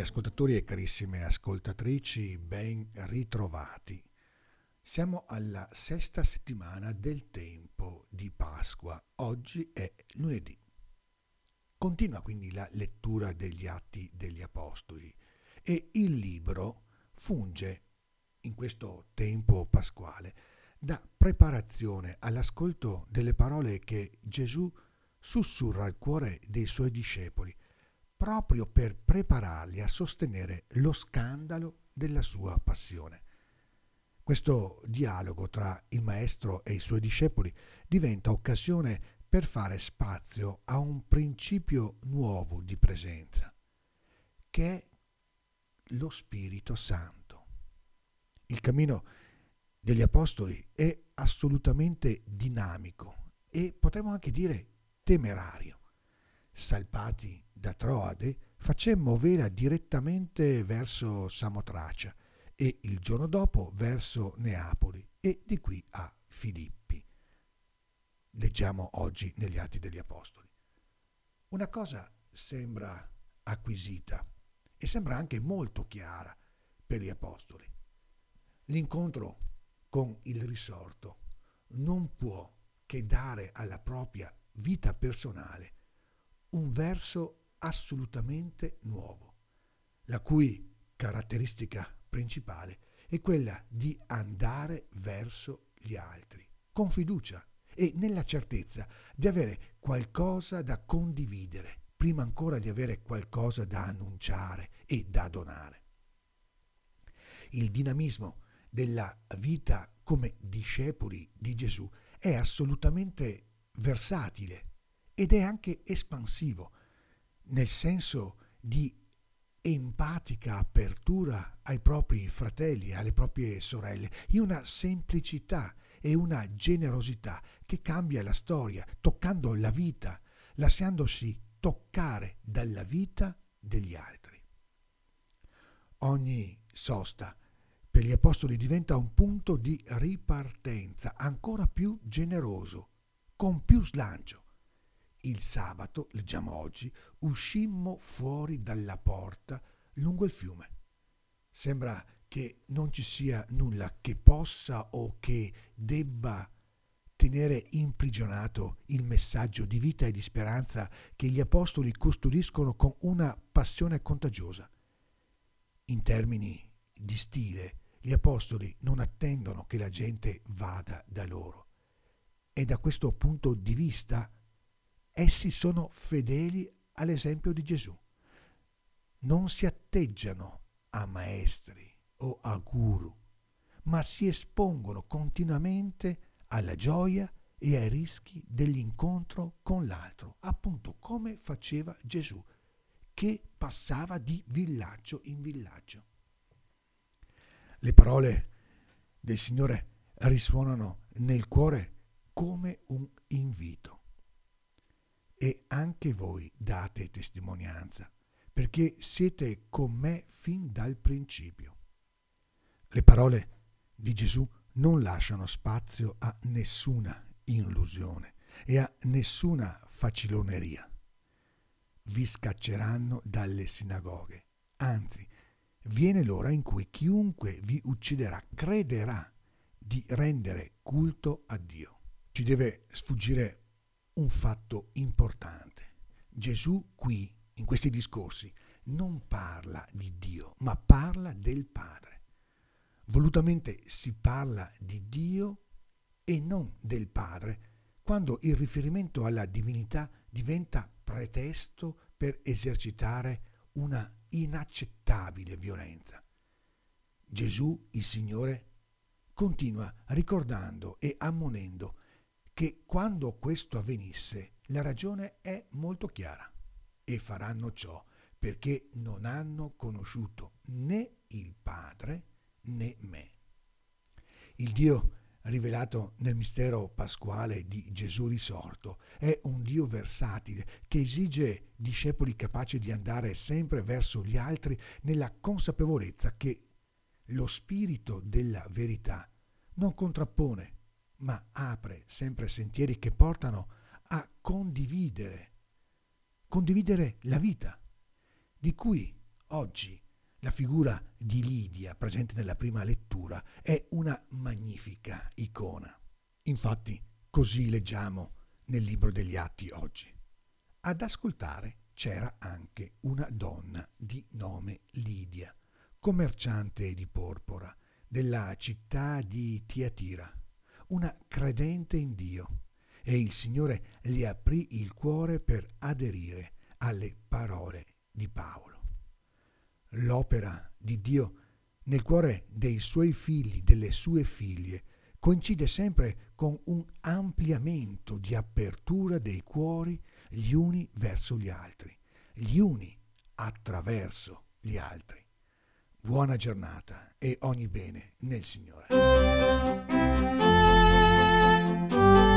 ascoltatori e carissime ascoltatrici, ben ritrovati. Siamo alla sesta settimana del tempo di Pasqua. Oggi è lunedì. Continua quindi la lettura degli atti degli Apostoli e il libro funge in questo tempo pasquale da preparazione all'ascolto delle parole che Gesù sussurra al cuore dei suoi discepoli proprio per prepararli a sostenere lo scandalo della sua passione. Questo dialogo tra il Maestro e i suoi discepoli diventa occasione per fare spazio a un principio nuovo di presenza, che è lo Spirito Santo. Il cammino degli Apostoli è assolutamente dinamico e potremmo anche dire temerario. Salpati da Troade, facemmo vela direttamente verso Samotracia e il giorno dopo verso Neapoli e di qui a Filippi. Leggiamo oggi negli Atti degli Apostoli. Una cosa sembra acquisita e sembra anche molto chiara per gli Apostoli. L'incontro con il risorto non può che dare alla propria vita personale un verso assolutamente nuovo, la cui caratteristica principale è quella di andare verso gli altri, con fiducia e nella certezza di avere qualcosa da condividere, prima ancora di avere qualcosa da annunciare e da donare. Il dinamismo della vita come discepoli di Gesù è assolutamente versatile ed è anche espansivo, nel senso di empatica apertura ai propri fratelli, alle proprie sorelle, in una semplicità e una generosità che cambia la storia, toccando la vita, lasciandosi toccare dalla vita degli altri. Ogni sosta per gli apostoli diventa un punto di ripartenza ancora più generoso, con più slancio, il sabato, leggiamo oggi, uscimmo fuori dalla porta lungo il fiume. Sembra che non ci sia nulla che possa o che debba tenere imprigionato il messaggio di vita e di speranza che gli apostoli custodiscono con una passione contagiosa. In termini di stile, gli apostoli non attendono che la gente vada da loro. E da questo punto di vista Essi sono fedeli all'esempio di Gesù. Non si atteggiano a maestri o a guru, ma si espongono continuamente alla gioia e ai rischi dell'incontro con l'altro, appunto come faceva Gesù, che passava di villaggio in villaggio. Le parole del Signore risuonano nel cuore come un anche voi date testimonianza, perché siete con me fin dal principio. Le parole di Gesù non lasciano spazio a nessuna illusione e a nessuna faciloneria. Vi scacceranno dalle sinagoghe, anzi, viene l'ora in cui chiunque vi ucciderà crederà di rendere culto a Dio. Ci deve sfuggire un fatto importante. Gesù qui, in questi discorsi, non parla di Dio, ma parla del Padre. Volutamente si parla di Dio e non del Padre, quando il riferimento alla divinità diventa pretesto per esercitare una inaccettabile violenza. Gesù, il Signore, continua ricordando e ammonendo che quando questo avvenisse la ragione è molto chiara e faranno ciò perché non hanno conosciuto né il Padre né me. Il Dio rivelato nel mistero pasquale di Gesù risorto è un Dio versatile che esige discepoli capaci di andare sempre verso gli altri nella consapevolezza che lo spirito della verità non contrappone ma apre sempre sentieri che portano a condividere, condividere la vita, di cui Oggi la figura di Lidia, presente nella prima lettura, è una magnifica icona. Infatti, così leggiamo nel libro degli Atti oggi. Ad ascoltare c'era anche una donna di nome Lidia, commerciante di porpora della città di Tiatira, una credente in Dio, e il Signore le aprì il cuore per aderire alle parole di Paolo. L'opera di Dio nel cuore dei suoi figli, delle sue figlie, coincide sempre con un ampliamento di apertura dei cuori gli uni verso gli altri, gli uni attraverso gli altri. Buona giornata e ogni bene nel Signore. thank you